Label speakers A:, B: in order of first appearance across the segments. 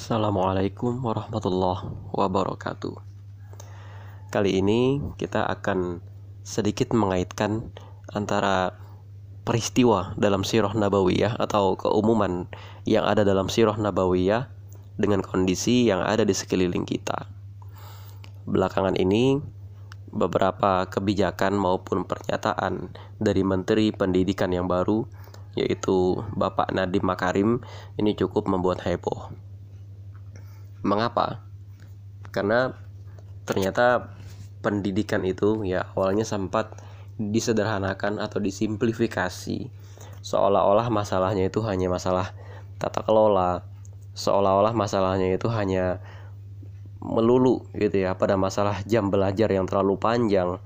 A: Assalamualaikum warahmatullahi wabarakatuh. Kali ini kita akan sedikit mengaitkan antara peristiwa dalam sirah nabawiyah atau keumuman yang ada dalam sirah nabawiyah dengan kondisi yang ada di sekeliling kita. Belakangan ini beberapa kebijakan maupun pernyataan dari Menteri Pendidikan yang baru yaitu Bapak Nadiem Makarim ini cukup membuat heboh. Mengapa? Karena ternyata pendidikan itu ya awalnya sempat disederhanakan atau disimplifikasi. Seolah-olah masalahnya itu hanya masalah tata kelola. Seolah-olah masalahnya itu hanya melulu gitu ya pada masalah jam belajar yang terlalu panjang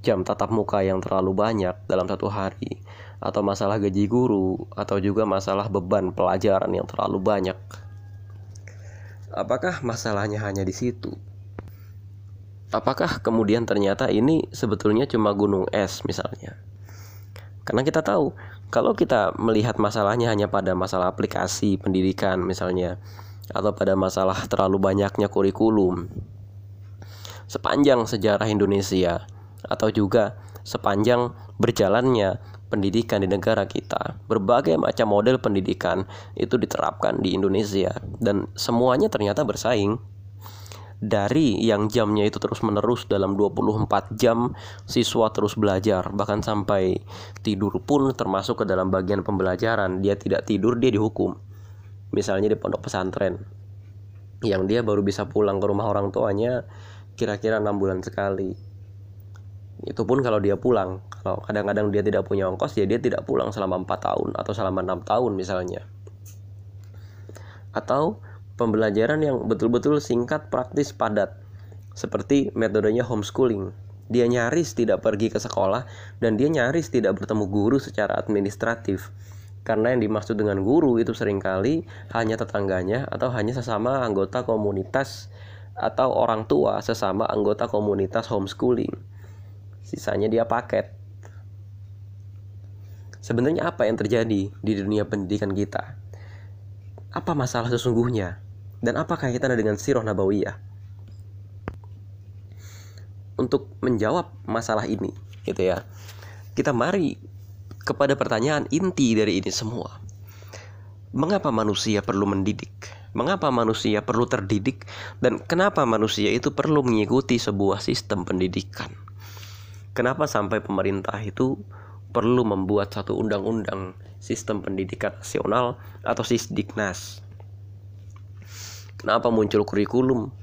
A: jam tatap muka yang terlalu banyak dalam satu hari atau masalah gaji guru atau juga masalah beban pelajaran yang terlalu banyak Apakah masalahnya hanya di situ? Apakah kemudian ternyata ini sebetulnya cuma gunung es misalnya? Karena kita tahu kalau kita melihat masalahnya hanya pada masalah aplikasi pendidikan misalnya atau pada masalah terlalu banyaknya kurikulum sepanjang sejarah Indonesia atau juga sepanjang berjalannya pendidikan di negara kita. Berbagai macam model pendidikan itu diterapkan di Indonesia dan semuanya ternyata bersaing. Dari yang jamnya itu terus-menerus dalam 24 jam siswa terus belajar bahkan sampai tidur pun termasuk ke dalam bagian pembelajaran. Dia tidak tidur dia dihukum. Misalnya di pondok pesantren yang dia baru bisa pulang ke rumah orang tuanya kira-kira enam bulan sekali itu pun kalau dia pulang. Kalau kadang-kadang dia tidak punya ongkos ya dia tidak pulang selama empat tahun atau selama enam tahun misalnya. Atau pembelajaran yang betul-betul singkat praktis padat. Seperti metodenya homeschooling. Dia nyaris tidak pergi ke sekolah dan dia nyaris tidak bertemu guru secara administratif. Karena yang dimaksud dengan guru itu sering kali hanya tetangganya atau hanya sesama anggota komunitas atau orang tua sesama anggota komunitas homeschooling sisanya dia paket. Sebenarnya apa yang terjadi di dunia pendidikan kita? Apa masalah sesungguhnya? Dan apa kaitannya dengan sirah nabawiyah? Untuk menjawab masalah ini, gitu ya. Kita mari kepada pertanyaan inti dari ini semua. Mengapa manusia perlu mendidik? Mengapa manusia perlu terdidik dan kenapa manusia itu perlu mengikuti sebuah sistem pendidikan? Kenapa sampai pemerintah itu perlu membuat satu undang-undang sistem pendidikan nasional atau Sisdiknas? Kenapa muncul kurikulum?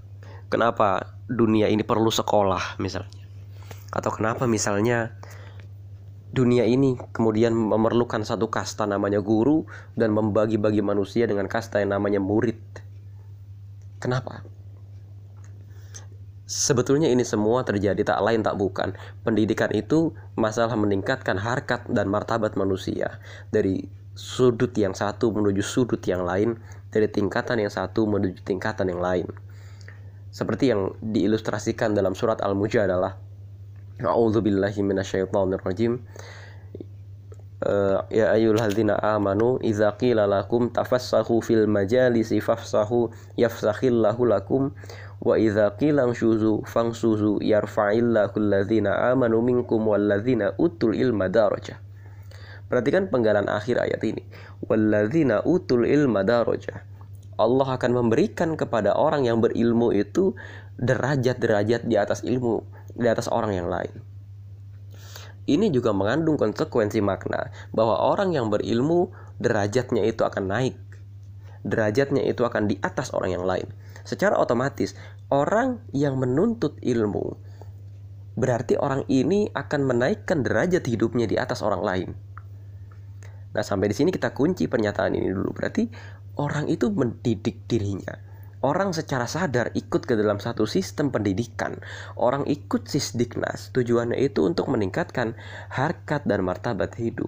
A: Kenapa dunia ini perlu sekolah misalnya? Atau kenapa misalnya dunia ini kemudian memerlukan satu kasta namanya guru dan membagi-bagi manusia dengan kasta yang namanya murid? Kenapa? Sebetulnya ini semua terjadi tak lain tak bukan. Pendidikan itu masalah meningkatkan harkat dan martabat manusia dari sudut yang satu menuju sudut yang lain, dari tingkatan yang satu menuju tingkatan yang lain. Seperti yang diilustrasikan dalam surat Al-Mujadalah. A'udzubillahi minasyaitonirrajim. Uh, ya ayyuhalladzina amanu idza qila lakum tafassahu fil majalisi fafsahu yafsahillahu lakum Wa idza qila syuzu fangsuzu yarfa'illahu alladzina amanu minkum walladzina utul ilma darajah. Perhatikan penggalan akhir ayat ini. Walladzina utul ilma darajah. Allah akan memberikan kepada orang yang berilmu itu derajat-derajat di atas ilmu, di atas orang yang lain. Ini juga mengandung konsekuensi makna bahwa orang yang berilmu derajatnya itu akan naik. Derajatnya itu akan di atas orang yang lain secara otomatis orang yang menuntut ilmu berarti orang ini akan menaikkan derajat hidupnya di atas orang lain. Nah, sampai di sini kita kunci pernyataan ini dulu. Berarti orang itu mendidik dirinya. Orang secara sadar ikut ke dalam satu sistem pendidikan. Orang ikut sisdiknas. Tujuannya itu untuk meningkatkan harkat dan martabat hidup.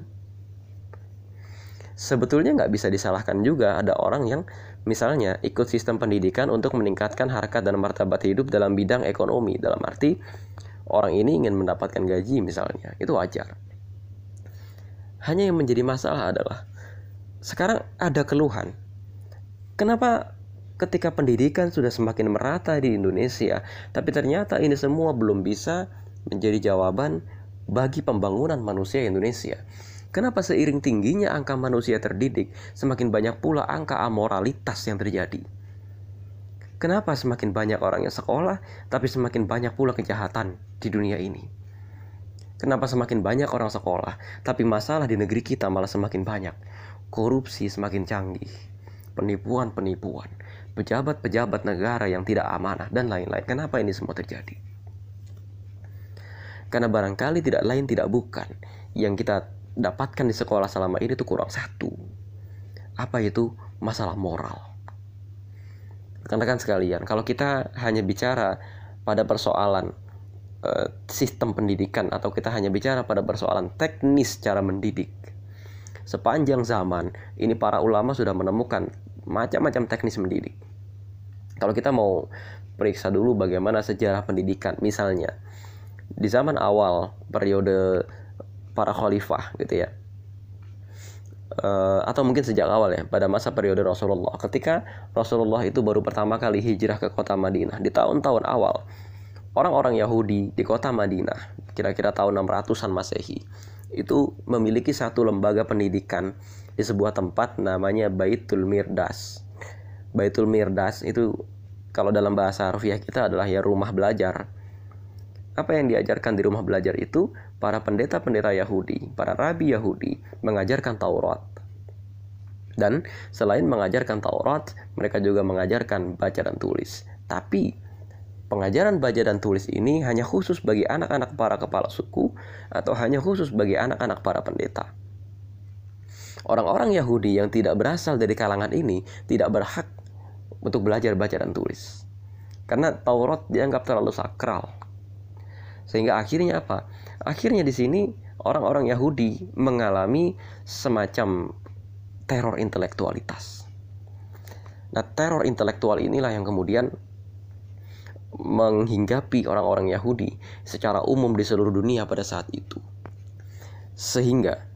A: Sebetulnya nggak bisa disalahkan juga ada orang yang Misalnya, ikut sistem pendidikan untuk meningkatkan harkat dan martabat hidup dalam bidang ekonomi. Dalam arti, orang ini ingin mendapatkan gaji misalnya. Itu wajar. Hanya yang menjadi masalah adalah, sekarang ada keluhan. Kenapa ketika pendidikan sudah semakin merata di Indonesia, tapi ternyata ini semua belum bisa menjadi jawaban bagi pembangunan manusia Indonesia. Kenapa seiring tingginya angka manusia terdidik, semakin banyak pula angka amoralitas yang terjadi? Kenapa semakin banyak orang yang sekolah, tapi semakin banyak pula kejahatan di dunia ini? Kenapa semakin banyak orang sekolah, tapi masalah di negeri kita malah semakin banyak? Korupsi semakin canggih, penipuan-penipuan, pejabat-pejabat negara yang tidak amanah, dan lain-lain. Kenapa ini semua terjadi? Karena barangkali tidak lain tidak bukan yang kita dapatkan di sekolah selama ini itu kurang satu. Apa itu? Masalah moral rekan-rekan sekalian, kalau kita hanya bicara pada persoalan uh, sistem pendidikan atau kita hanya bicara pada persoalan teknis cara mendidik, sepanjang zaman ini para ulama sudah menemukan macam-macam teknis mendidik. Kalau kita mau periksa dulu bagaimana sejarah pendidikan, misalnya di zaman awal periode para khalifah gitu ya, uh, atau mungkin sejak awal ya pada masa periode Rasulullah. Ketika Rasulullah itu baru pertama kali hijrah ke kota Madinah di tahun-tahun awal orang-orang Yahudi di kota Madinah kira-kira tahun 600-an Masehi itu memiliki satu lembaga pendidikan di sebuah tempat namanya Baitul Mirdas. Baitul Mirdas itu kalau dalam bahasa harfiah kita adalah ya rumah belajar. Apa yang diajarkan di rumah belajar itu para pendeta-pendeta Yahudi, para rabi Yahudi mengajarkan Taurat. Dan selain mengajarkan Taurat, mereka juga mengajarkan baca dan tulis. Tapi pengajaran baca dan tulis ini hanya khusus bagi anak-anak para kepala suku atau hanya khusus bagi anak-anak para pendeta. Orang-orang Yahudi yang tidak berasal dari kalangan ini tidak berhak untuk belajar baca dan tulis. Karena Taurat dianggap terlalu sakral. Sehingga akhirnya apa? Akhirnya di sini orang-orang Yahudi mengalami semacam teror intelektualitas. Nah, teror intelektual inilah yang kemudian menghinggapi orang-orang Yahudi secara umum di seluruh dunia pada saat itu. Sehingga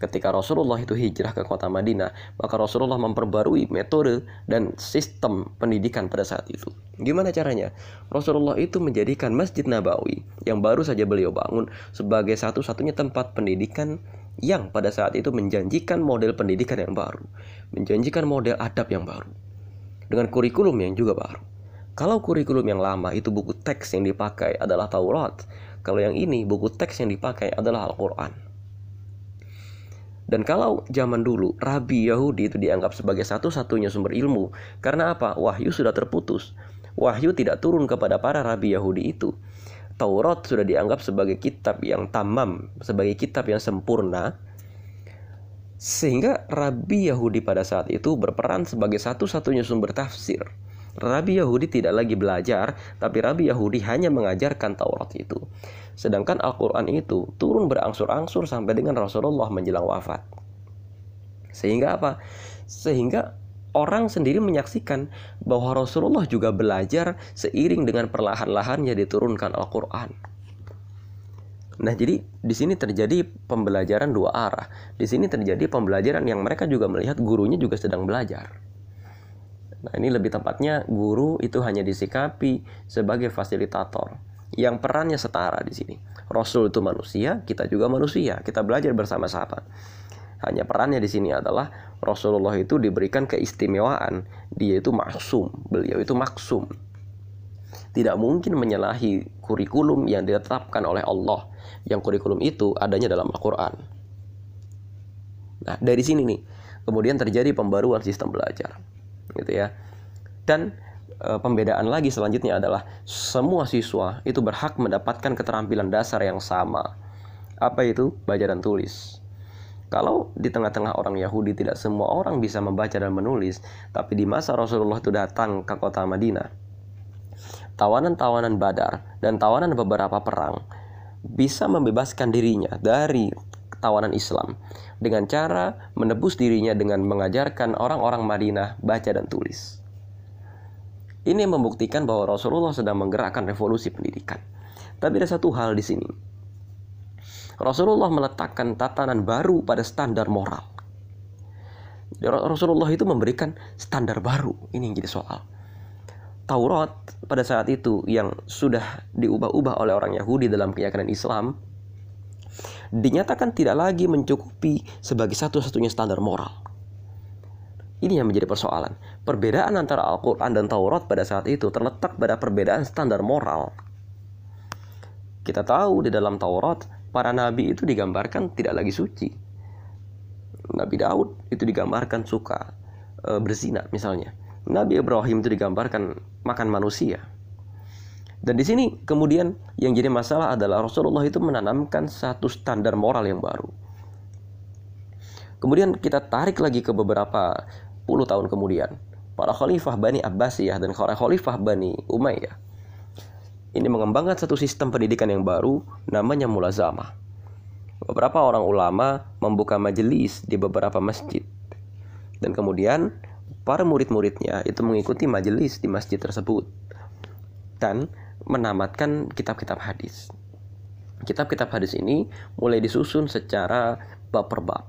A: ketika Rasulullah itu hijrah ke kota Madinah, maka Rasulullah memperbarui metode dan sistem pendidikan pada saat itu. Gimana caranya? Rasulullah itu menjadikan Masjid Nabawi yang baru saja beliau bangun sebagai satu-satunya tempat pendidikan yang pada saat itu menjanjikan model pendidikan yang baru, menjanjikan model adab yang baru, dengan kurikulum yang juga baru. Kalau kurikulum yang lama itu buku teks yang dipakai adalah Taurat, kalau yang ini buku teks yang dipakai adalah Al-Quran. Dan kalau zaman dulu Rabi Yahudi itu dianggap sebagai satu-satunya sumber ilmu, karena apa? Wahyu sudah terputus. Wahyu tidak turun kepada para Rabi Yahudi itu. Taurat sudah dianggap sebagai kitab yang tamam, sebagai kitab yang sempurna. Sehingga Rabi Yahudi pada saat itu berperan sebagai satu-satunya sumber tafsir. Rabi Yahudi tidak lagi belajar, tapi Rabi Yahudi hanya mengajarkan Taurat itu. Sedangkan Al-Quran itu turun berangsur-angsur sampai dengan Rasulullah menjelang wafat. Sehingga apa? Sehingga orang sendiri menyaksikan bahwa Rasulullah juga belajar seiring dengan perlahan-lahannya diturunkan Al-Quran. Nah, jadi di sini terjadi pembelajaran dua arah. Di sini terjadi pembelajaran yang mereka juga melihat gurunya juga sedang belajar. Nah, ini lebih tepatnya guru itu hanya disikapi sebagai fasilitator yang perannya setara di sini. Rasul itu manusia, kita juga manusia. Kita belajar bersama-sama. Hanya perannya di sini adalah Rasulullah itu diberikan keistimewaan. Dia itu maksum, beliau itu maksum. Tidak mungkin menyalahi kurikulum yang ditetapkan oleh Allah. Yang kurikulum itu adanya dalam Al-Quran. Nah, dari sini nih, kemudian terjadi pembaruan sistem belajar. Gitu ya. Dan Eh, pembedaan lagi selanjutnya adalah semua siswa itu berhak mendapatkan keterampilan dasar yang sama. Apa itu? Baca dan tulis. Kalau di tengah-tengah orang Yahudi tidak semua orang bisa membaca dan menulis, tapi di masa Rasulullah itu datang ke kota Madinah, tawanan-tawanan Badar dan tawanan beberapa perang bisa membebaskan dirinya dari tawanan Islam dengan cara menebus dirinya dengan mengajarkan orang-orang Madinah baca dan tulis. Ini membuktikan bahwa Rasulullah sedang menggerakkan revolusi pendidikan. Tapi ada satu hal di sini. Rasulullah meletakkan tatanan baru pada standar moral. Rasulullah itu memberikan standar baru. Ini yang jadi soal. Taurat pada saat itu yang sudah diubah-ubah oleh orang Yahudi dalam keyakinan Islam dinyatakan tidak lagi mencukupi sebagai satu-satunya standar moral. Ini yang menjadi persoalan. Perbedaan antara Al-Quran dan Taurat pada saat itu terletak pada perbedaan standar moral. Kita tahu di dalam Taurat, para nabi itu digambarkan tidak lagi suci. Nabi Daud itu digambarkan suka e, berzina misalnya. Nabi Ibrahim itu digambarkan makan manusia. Dan di sini kemudian yang jadi masalah adalah Rasulullah itu menanamkan satu standar moral yang baru. Kemudian kita tarik lagi ke beberapa puluh tahun kemudian. Para khalifah Bani Abbasiyah dan khalifah Bani Umayyah. Ini mengembangkan satu sistem pendidikan yang baru namanya mulazamah. Beberapa orang ulama membuka majelis di beberapa masjid. Dan kemudian para murid-muridnya itu mengikuti majelis di masjid tersebut. Dan menamatkan kitab-kitab hadis. Kitab-kitab hadis ini mulai disusun secara bab per bab.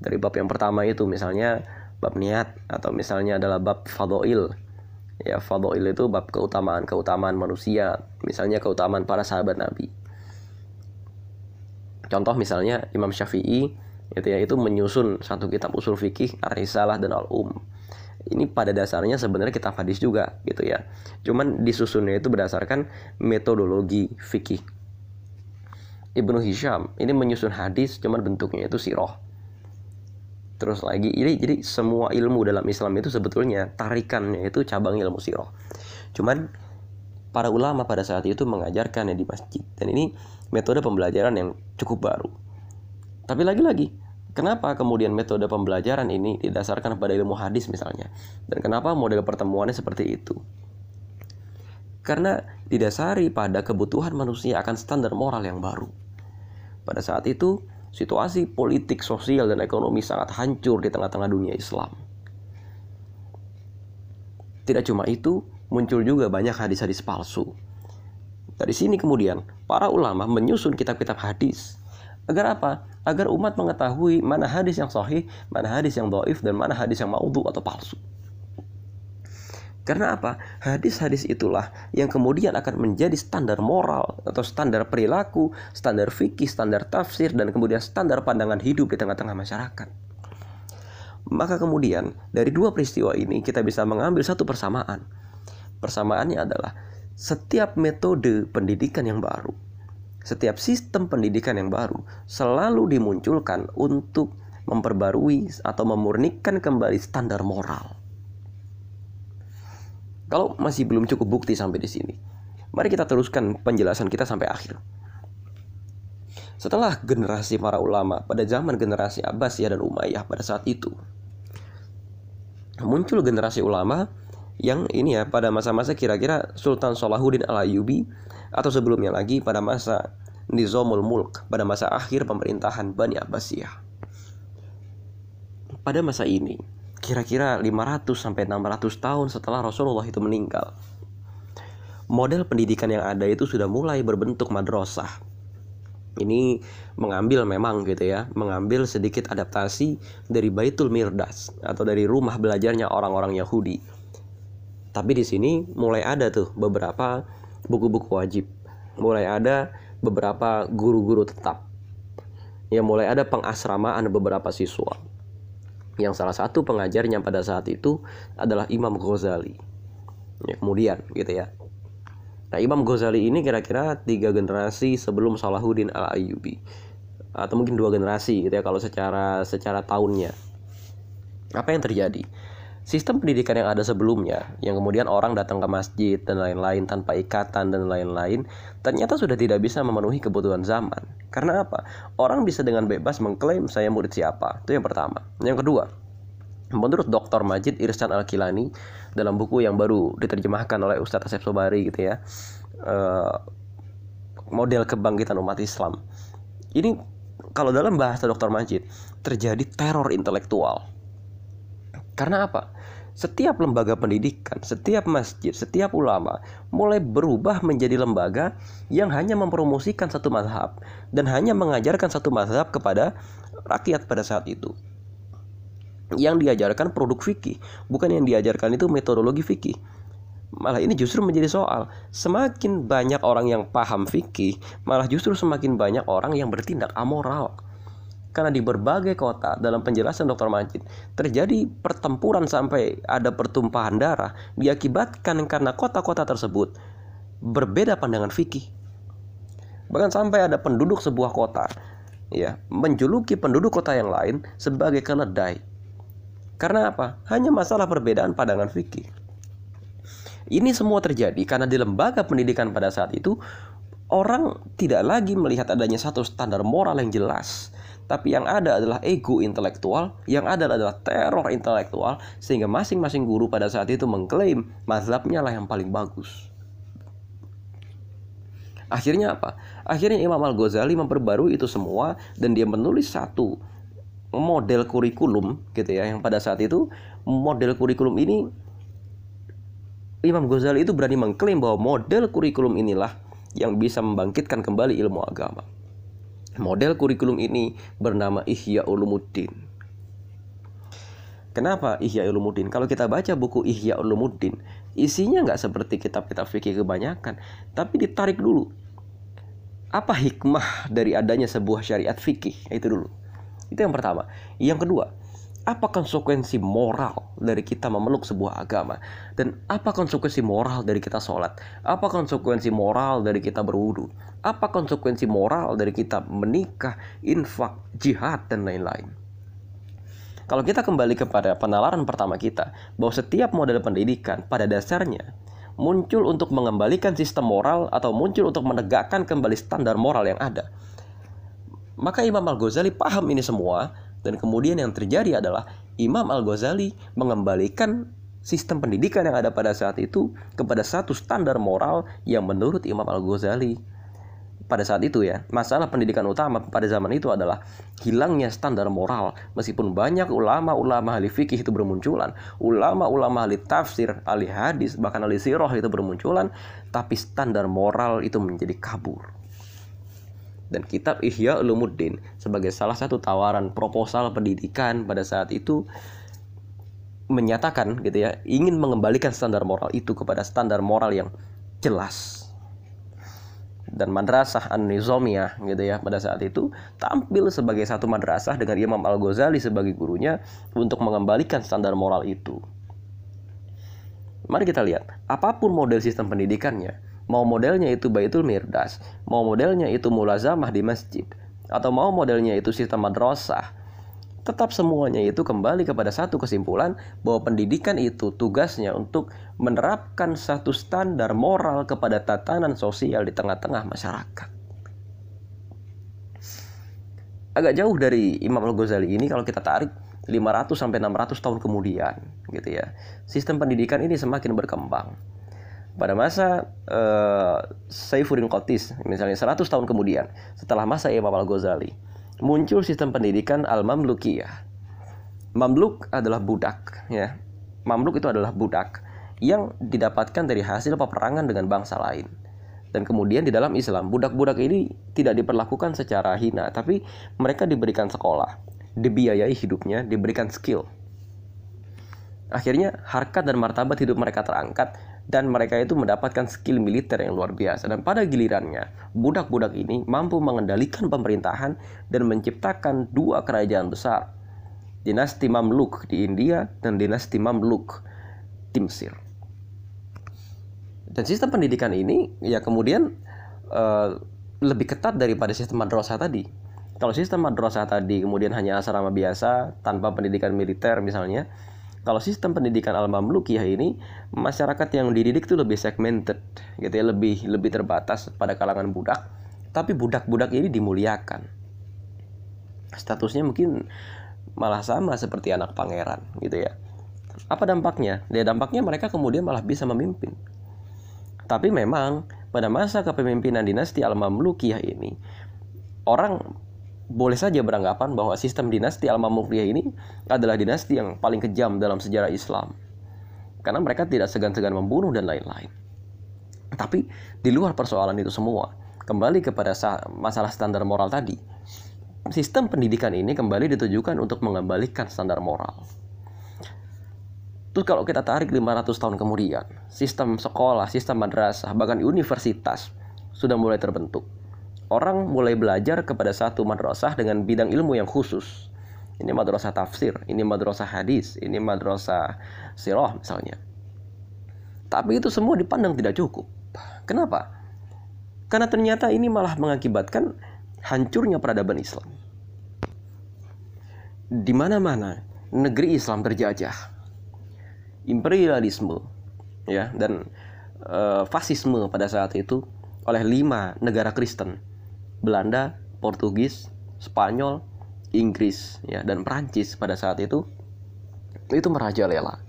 A: Dari bab yang pertama itu misalnya bab niat atau misalnya adalah bab fadoil. Ya, fadoil itu bab keutamaan-keutamaan manusia, misalnya keutamaan para sahabat Nabi. Contoh misalnya Imam Syafi'i itu ya menyusun satu kitab usul fikih Ar-Risalah dan Al-Um ini pada dasarnya sebenarnya kitab hadis juga gitu ya. Cuman disusunnya itu berdasarkan metodologi fikih. Ibnu Hisham ini menyusun hadis cuman bentuknya itu siroh. Terus lagi ini jadi semua ilmu dalam Islam itu sebetulnya tarikannya itu cabang ilmu siroh. Cuman para ulama pada saat itu mengajarkannya di masjid dan ini metode pembelajaran yang cukup baru. Tapi lagi-lagi Kenapa kemudian metode pembelajaran ini didasarkan pada ilmu hadis misalnya? Dan kenapa model pertemuannya seperti itu? Karena didasari pada kebutuhan manusia akan standar moral yang baru. Pada saat itu, situasi politik, sosial, dan ekonomi sangat hancur di tengah-tengah dunia Islam. Tidak cuma itu, muncul juga banyak hadis-hadis palsu. Dari sini kemudian, para ulama menyusun kitab-kitab hadis Agar apa? Agar umat mengetahui mana hadis yang sahih, mana hadis yang doif, dan mana hadis yang maudhu atau palsu. Karena apa? Hadis-hadis itulah yang kemudian akan menjadi standar moral atau standar perilaku, standar fikih, standar tafsir, dan kemudian standar pandangan hidup di tengah-tengah masyarakat. Maka kemudian dari dua peristiwa ini kita bisa mengambil satu persamaan. Persamaannya adalah setiap metode pendidikan yang baru setiap sistem pendidikan yang baru selalu dimunculkan untuk memperbarui atau memurnikan kembali standar moral. Kalau masih belum cukup bukti sampai di sini, mari kita teruskan penjelasan kita sampai akhir. Setelah generasi para ulama pada zaman generasi Abbasiyah dan Umayyah pada saat itu, muncul generasi ulama yang ini ya pada masa-masa kira-kira Sultan Salahuddin Al-Ayyubi atau sebelumnya lagi pada masa Nizamul Mulk pada masa akhir pemerintahan Bani Abbasiyah. Pada masa ini, kira-kira 500 sampai 600 tahun setelah Rasulullah itu meninggal, model pendidikan yang ada itu sudah mulai berbentuk madrasah. Ini mengambil memang gitu ya, mengambil sedikit adaptasi dari Baitul Mirdas atau dari rumah belajarnya orang-orang Yahudi tapi di sini mulai ada tuh beberapa buku-buku wajib. Mulai ada beberapa guru-guru tetap. Ya mulai ada pengasramaan beberapa siswa. Yang salah satu pengajarnya pada saat itu adalah Imam Ghazali. Ya, kemudian gitu ya. Nah Imam Ghazali ini kira-kira tiga generasi sebelum Salahuddin al Ayyubi atau mungkin dua generasi gitu ya kalau secara secara tahunnya. Apa yang terjadi? Sistem pendidikan yang ada sebelumnya, yang kemudian orang datang ke masjid dan lain-lain tanpa ikatan dan lain-lain, ternyata sudah tidak bisa memenuhi kebutuhan zaman. Karena apa? Orang bisa dengan bebas mengklaim saya murid siapa. Itu yang pertama. Yang kedua, menurut Dr. Majid Irsan Al-Kilani dalam buku yang baru diterjemahkan oleh Ustadz Asep Sobari gitu ya, uh, model kebangkitan umat Islam. Ini kalau dalam bahasa Dr. Majid terjadi teror intelektual. Karena apa? Setiap lembaga pendidikan, setiap masjid, setiap ulama mulai berubah menjadi lembaga yang hanya mempromosikan satu mazhab dan hanya mengajarkan satu mazhab kepada rakyat pada saat itu. yang diajarkan produk fikih, bukan yang diajarkan itu metodologi fikih. Malah ini justru menjadi soal. Semakin banyak orang yang paham fikih, malah justru semakin banyak orang yang bertindak amoral. Karena di berbagai kota dalam penjelasan Dr. Majid terjadi pertempuran sampai ada pertumpahan darah diakibatkan karena kota-kota tersebut berbeda pandangan fikih. Bahkan sampai ada penduduk sebuah kota ya menjuluki penduduk kota yang lain sebagai keledai. Karena apa? Hanya masalah perbedaan pandangan fikih. Ini semua terjadi karena di lembaga pendidikan pada saat itu orang tidak lagi melihat adanya satu standar moral yang jelas, tapi yang ada adalah ego intelektual, yang ada adalah teror intelektual, sehingga masing-masing guru pada saat itu mengklaim mazhabnya lah yang paling bagus. Akhirnya apa? Akhirnya Imam Al-Ghazali memperbarui itu semua dan dia menulis satu model kurikulum gitu ya yang pada saat itu model kurikulum ini Imam Ghazali itu berani mengklaim bahwa model kurikulum inilah yang bisa membangkitkan kembali ilmu agama. Model kurikulum ini bernama Ihya Ulumuddin. Kenapa Ihya Ulumuddin? Kalau kita baca buku Ihya Ulumuddin, isinya nggak seperti kitab-kitab fikih kebanyakan, tapi ditarik dulu. Apa hikmah dari adanya sebuah syariat fikih? Itu dulu. Itu yang pertama. Yang kedua, apa konsekuensi moral dari kita memeluk sebuah agama? Dan apa konsekuensi moral dari kita sholat? Apa konsekuensi moral dari kita berwudu? Apa konsekuensi moral dari kita menikah infak jihad dan lain-lain? Kalau kita kembali kepada penalaran pertama kita bahwa setiap model pendidikan pada dasarnya muncul untuk mengembalikan sistem moral atau muncul untuk menegakkan kembali standar moral yang ada. Maka Imam Al-Ghazali paham ini semua dan kemudian yang terjadi adalah Imam Al-Ghazali mengembalikan sistem pendidikan yang ada pada saat itu kepada satu standar moral yang menurut Imam Al-Ghazali. Pada saat itu ya masalah pendidikan utama pada zaman itu adalah hilangnya standar moral. Meskipun banyak ulama-ulama ahli fikih itu bermunculan ulama-ulama ahli tafsir ahli hadis bahkan ahli sirah itu bermunculan tapi standar moral itu menjadi kabur dan kitab Ihya Ulumuddin sebagai salah satu tawaran proposal pendidikan pada saat itu menyatakan gitu ya ingin mengembalikan standar moral itu kepada standar moral yang jelas dan madrasah an-nizamiyah gitu ya pada saat itu tampil sebagai satu madrasah dengan Imam Al-Ghazali sebagai gurunya untuk mengembalikan standar moral itu. Mari kita lihat, apa pun model sistem pendidikannya, Mau modelnya itu Baitul Mirdas, mau modelnya itu mulazamah di masjid, atau mau modelnya itu sistem madrasah, tetap semuanya itu kembali kepada satu kesimpulan bahwa pendidikan itu tugasnya untuk menerapkan satu standar moral kepada tatanan sosial di tengah-tengah masyarakat. Agak jauh dari Imam Al-Ghazali ini kalau kita tarik 500 sampai 600 tahun kemudian gitu ya. Sistem pendidikan ini semakin berkembang pada masa uh, Saifuddin Qatis misalnya 100 tahun kemudian setelah masa Imam Al-Ghazali muncul sistem pendidikan Al-Mamlukiyah. Mamluk adalah budak ya. Mamluk itu adalah budak yang didapatkan dari hasil peperangan dengan bangsa lain. Dan kemudian di dalam Islam, budak-budak ini tidak diperlakukan secara hina, tapi mereka diberikan sekolah, dibiayai hidupnya, diberikan skill. Akhirnya harkat dan martabat hidup mereka terangkat dan mereka itu mendapatkan skill militer yang luar biasa. Dan pada gilirannya budak-budak ini mampu mengendalikan pemerintahan dan menciptakan dua kerajaan besar. Dinasti Mamluk di India dan dinasti Mamluk di Mesir dan sistem pendidikan ini ya kemudian uh, lebih ketat daripada sistem madrasah tadi. Kalau sistem madrasah tadi kemudian hanya asrama biasa tanpa pendidikan militer misalnya kalau sistem pendidikan al-mamlukiyah ini masyarakat yang dididik itu lebih segmented gitu ya lebih lebih terbatas pada kalangan budak. Tapi budak-budak ini dimuliakan. Statusnya mungkin malah sama seperti anak pangeran gitu ya. Apa dampaknya? Ya dampaknya mereka kemudian malah bisa memimpin. Tapi memang pada masa kepemimpinan dinasti al-mamlukiyah ini orang boleh saja beranggapan bahwa sistem dinasti Al-Mamlukiyah ini adalah dinasti yang paling kejam dalam sejarah Islam. Karena mereka tidak segan-segan membunuh dan lain-lain. Tapi di luar persoalan itu semua, kembali kepada masalah standar moral tadi. Sistem pendidikan ini kembali ditujukan untuk mengembalikan standar moral. Terus kalau kita tarik 500 tahun kemudian, sistem sekolah, sistem madrasah, bahkan universitas sudah mulai terbentuk. Orang mulai belajar kepada satu madrasah dengan bidang ilmu yang khusus. Ini madrasah tafsir, ini madrasah hadis, ini madrasah sirah misalnya. Tapi itu semua dipandang tidak cukup. Kenapa? Karena ternyata ini malah mengakibatkan hancurnya peradaban Islam. Di mana-mana negeri Islam terjajah imperialisme ya dan uh, fasisme pada saat itu oleh lima negara Kristen Belanda, Portugis, Spanyol, Inggris ya dan Prancis pada saat itu itu merajalela.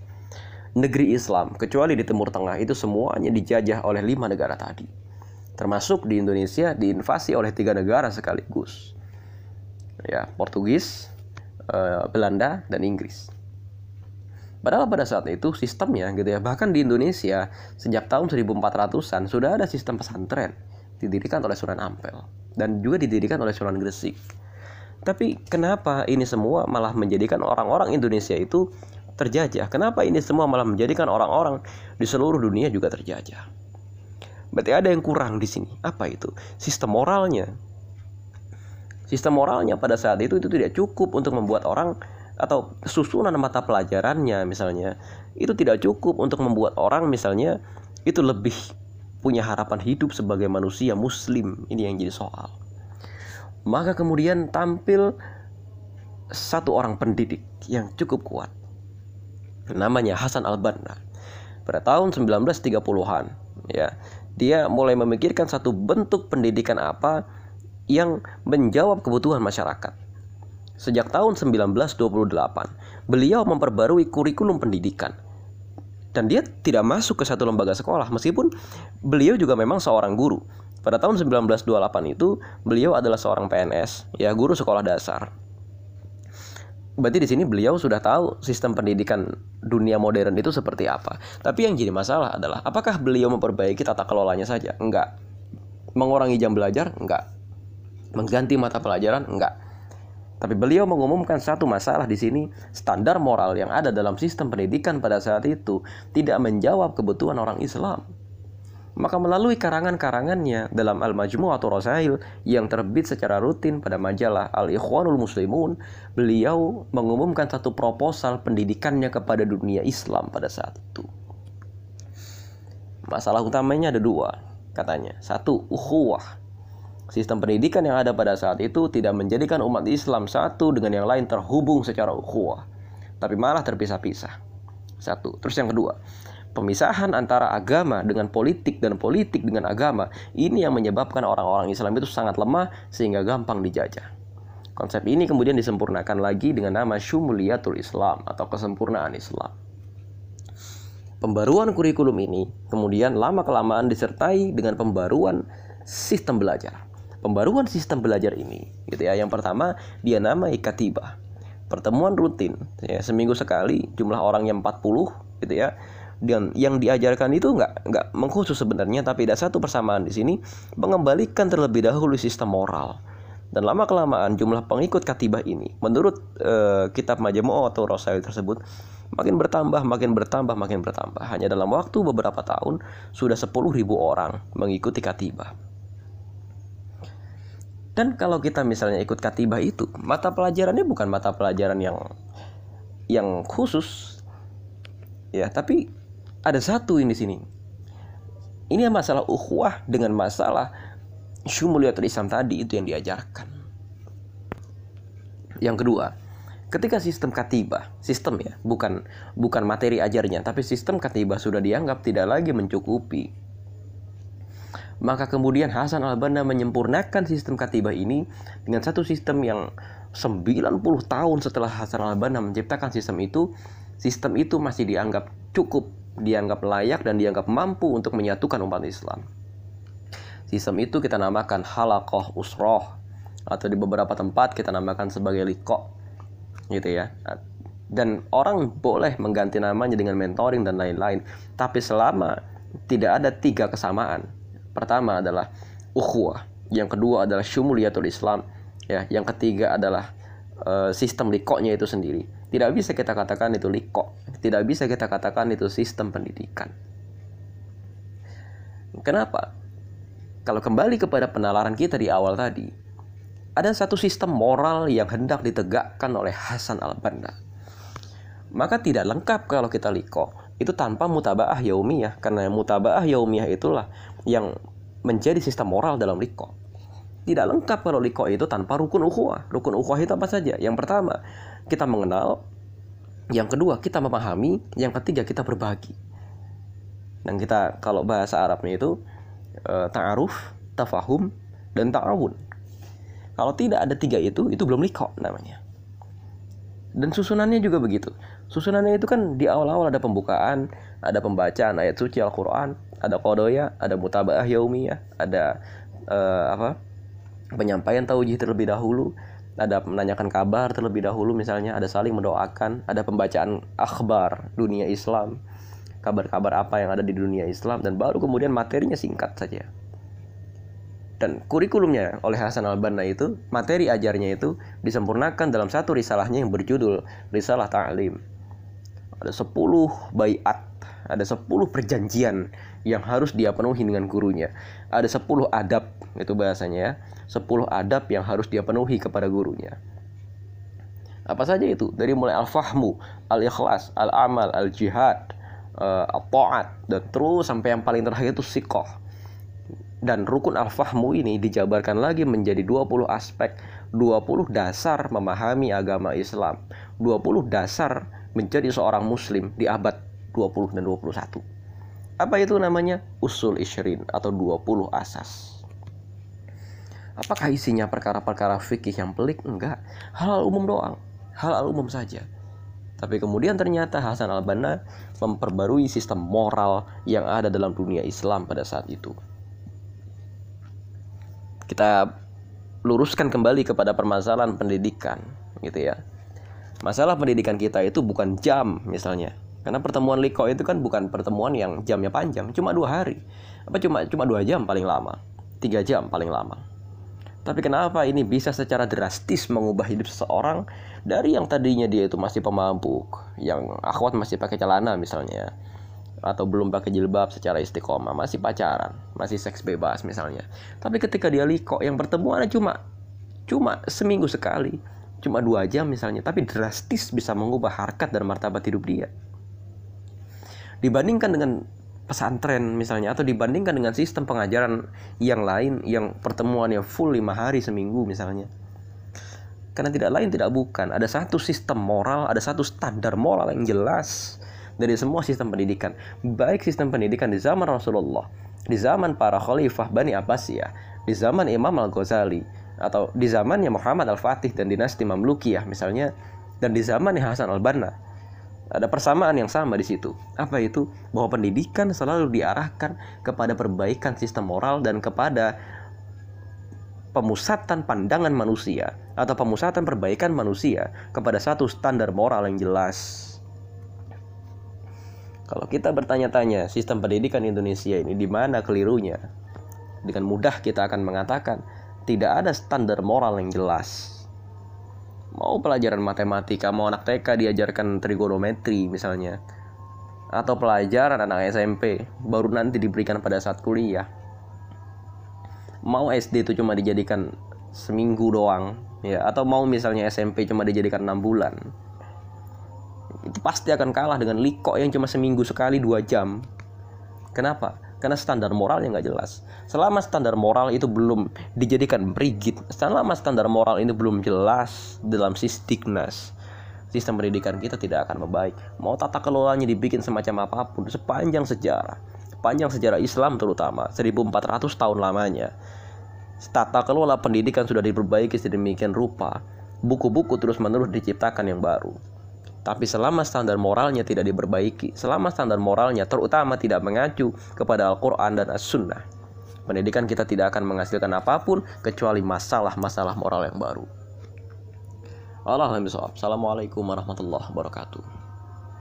A: Negeri Islam kecuali di Timur Tengah itu semuanya dijajah oleh lima negara tadi. Termasuk di Indonesia diinvasi oleh tiga negara sekaligus. Ya, Portugis, uh, Belanda dan Inggris. Padahal pada saat itu sistemnya gitu ya, bahkan di Indonesia sejak tahun 1400-an sudah ada sistem pesantren didirikan oleh Sunan Ampel dan juga didirikan oleh Sunan Gresik. Tapi kenapa ini semua malah menjadikan orang-orang Indonesia itu terjajah? Kenapa ini semua malah menjadikan orang-orang di seluruh dunia juga terjajah? Berarti ada yang kurang di sini. Apa itu? Sistem moralnya. Sistem moralnya pada saat itu itu tidak cukup untuk membuat orang atau susunan mata pelajarannya misalnya itu tidak cukup untuk membuat orang misalnya itu lebih punya harapan hidup sebagai manusia muslim. Ini yang jadi soal. Maka kemudian tampil satu orang pendidik yang cukup kuat. Namanya Hasan Al-Banna. Pada tahun 1930-an ya dia mulai memikirkan satu bentuk pendidikan apa yang menjawab kebutuhan masyarakat. Sejak tahun 1928, beliau memperbarui kurikulum pendidikan. Dan dia tidak masuk ke satu lembaga sekolah, meskipun beliau juga memang seorang guru. Pada tahun 1928 itu, beliau adalah seorang PNS, ya guru sekolah dasar. Berarti di sini beliau sudah tahu sistem pendidikan dunia modern itu seperti apa. Tapi yang jadi masalah adalah apakah beliau memperbaiki tata kelolanya saja? Enggak. Mengurangi jam belajar? Enggak. Mengganti mata pelajaran? Enggak tapi beliau mengumumkan satu masalah di sini, standar moral yang ada dalam sistem pendidikan pada saat itu tidak menjawab kebutuhan orang Islam. Maka melalui karangan-karangannya dalam Al-Majmu' atau Rasail yang terbit secara rutin pada majalah Al-Ikhwanul Muslimun, beliau mengumumkan satu proposal pendidikannya kepada dunia Islam pada saat itu. Masalah utamanya ada dua, katanya. Satu, ukhuwah Sistem pendidikan yang ada pada saat itu tidak menjadikan umat Islam satu dengan yang lain terhubung secara ukhuwah, tapi malah terpisah-pisah. Satu. Terus yang kedua, pemisahan antara agama dengan politik dan politik dengan agama ini yang menyebabkan orang-orang Islam itu sangat lemah sehingga gampang dijajah. Konsep ini kemudian disempurnakan lagi dengan nama Syumuliyatul Islam atau kesempurnaan Islam. Pembaruan kurikulum ini kemudian lama-kelamaan disertai dengan pembaruan sistem belajar pembaruan sistem belajar ini gitu ya. Yang pertama dia namai katibah pertemuan rutin ya seminggu sekali jumlah orang yang 40 gitu ya. Dan yang diajarkan itu nggak nggak mengkhusus sebenarnya tapi ada satu persamaan di sini mengembalikan terlebih dahulu sistem moral. Dan lama kelamaan jumlah pengikut katibah ini menurut uh, kitab Majmu' atau Rosail tersebut makin bertambah makin bertambah makin bertambah. Hanya dalam waktu beberapa tahun sudah 10.000 orang mengikuti katibah dan kalau kita misalnya ikut katibah itu, mata pelajarannya bukan mata pelajaran yang yang khusus. Ya, tapi ada satu ini sini. Ini masalah ukhuwah dengan masalah syumuliyatul Islam tadi itu yang diajarkan. Yang kedua, ketika sistem katibah, sistem ya, bukan bukan materi ajarnya, tapi sistem katibah sudah dianggap tidak lagi mencukupi maka kemudian Hasan al-Banna menyempurnakan sistem katibah ini dengan satu sistem yang 90 tahun setelah Hasan al-Banna menciptakan sistem itu, sistem itu masih dianggap cukup, dianggap layak dan dianggap mampu untuk menyatukan umat Islam. Sistem itu kita namakan halakoh usroh atau di beberapa tempat kita namakan sebagai liko gitu ya dan orang boleh mengganti namanya dengan mentoring dan lain-lain tapi selama tidak ada tiga kesamaan Pertama adalah ukhuwah, yang kedua adalah syumuliyatul Islam, ya, yang ketiga adalah uh, sistem likoknya itu sendiri. Tidak bisa kita katakan itu liko. Tidak bisa kita katakan itu sistem pendidikan. Kenapa? Kalau kembali kepada penalaran kita di awal tadi, ada satu sistem moral yang hendak ditegakkan oleh Hasan al-Banna. Maka tidak lengkap kalau kita liko. Itu tanpa mutabaah yaumiyah. Karena mutabaah yaumiyah itulah yang menjadi sistem moral dalam liko. Tidak lengkap kalau liko itu tanpa rukun ukhuwah. Rukun ukhuwah itu apa saja? Yang pertama, kita mengenal. Yang kedua, kita memahami. Yang ketiga, kita berbagi. Dan kita kalau bahasa Arabnya itu e, ta'aruf, tafahum, dan ta'awun. Kalau tidak ada tiga itu, itu belum liko namanya. Dan susunannya juga begitu. Susunannya itu kan di awal-awal ada pembukaan, ada pembacaan ayat suci Al-Quran, ada kodoya, ada mutabaah yaumiyah, ada e, apa penyampaian tauhid terlebih dahulu, ada menanyakan kabar terlebih dahulu misalnya, ada saling mendoakan, ada pembacaan akhbar dunia Islam, kabar-kabar apa yang ada di dunia Islam dan baru kemudian materinya singkat saja. Dan kurikulumnya oleh Hasan al-Banna itu, materi ajarnya itu disempurnakan dalam satu risalahnya yang berjudul Risalah Ta'lim. Ada 10 bayat, ada 10 perjanjian yang harus dia penuhi dengan gurunya. Ada 10 adab, itu bahasanya ya. 10 adab yang harus dia penuhi kepada gurunya. Apa saja itu? Dari mulai al-fahmu, al-ikhlas, al-amal, al-jihad, uh, al-ta'at, dan terus sampai yang paling terakhir itu sikoh. Dan rukun al-fahmu ini dijabarkan lagi menjadi 20 aspek, 20 dasar memahami agama Islam, 20 dasar menjadi seorang muslim di abad 20 dan 21. Apa itu namanya? Usul Ishrin atau 20 asas. Apakah isinya perkara-perkara fikih yang pelik? Enggak. Hal, -hal umum doang. Hal, hal umum saja. Tapi kemudian ternyata Hasan al-Banna memperbarui sistem moral yang ada dalam dunia Islam pada saat itu. Kita luruskan kembali kepada permasalahan pendidikan, gitu ya. Masalah pendidikan kita itu bukan jam misalnya, karena pertemuan liko itu kan bukan pertemuan yang jamnya panjang, cuma dua hari. Apa cuma cuma dua jam paling lama, tiga jam paling lama. Tapi kenapa ini bisa secara drastis mengubah hidup seseorang dari yang tadinya dia itu masih pemabuk, yang akhwat masih pakai celana misalnya, atau belum pakai jilbab secara istiqomah, masih pacaran, masih seks bebas misalnya. Tapi ketika dia liko, yang pertemuannya cuma cuma seminggu sekali, cuma dua jam misalnya, tapi drastis bisa mengubah harkat dan martabat hidup dia dibandingkan dengan pesantren misalnya atau dibandingkan dengan sistem pengajaran yang lain yang pertemuannya full lima hari seminggu misalnya. Karena tidak lain tidak bukan ada satu sistem moral ada satu standar moral yang jelas dari semua sistem pendidikan. Baik sistem pendidikan di zaman Rasulullah di zaman para khalifah Bani Abbasiyah di zaman Imam Al-Ghazali atau di zamannya Muhammad Al-Fatih dan dinasti Mamlukiyah misalnya dan di zamannya Hasan Al-Banna ada persamaan yang sama di situ. Apa itu? Bahwa pendidikan selalu diarahkan kepada perbaikan sistem moral dan kepada pemusatan pandangan manusia atau pemusatan perbaikan manusia kepada satu standar moral yang jelas. Kalau kita bertanya-tanya sistem pendidikan Indonesia ini di mana kelirunya? Dengan mudah kita akan mengatakan tidak ada standar moral yang jelas mau pelajaran matematika mau anak TK diajarkan trigonometri misalnya. Atau pelajaran anak SMP baru nanti diberikan pada saat kuliah. Mau SD itu cuma dijadikan seminggu doang ya. Atau mau misalnya SMP cuma dijadikan enam bulan. Itu pasti akan kalah dengan liko yang cuma seminggu sekali dua jam. Kenapa karena standar moralnya nggak jelas. Selama standar moral itu belum dijadikan rigid, selama standar moral ini belum jelas dalam sistiknas, sistem pendidikan kita tidak akan membaik. Mau tata kelolanya dibikin semacam apa pun, sepanjang sejarah, panjang sejarah Islam terutama, 1400 tahun lamanya, tata kelola pendidikan sudah diperbaiki sedemikian rupa, buku-buku terus-menerus diciptakan yang baru. Tapi selama standar moralnya tidak diperbaiki, selama standar moralnya terutama tidak mengacu kepada Al-Quran dan As-Sunnah, pendidikan kita tidak akan menghasilkan apa pun kecuali masalah-masalah moral yang baru. Assalamualaikum warahmatullahi wabarakatuh.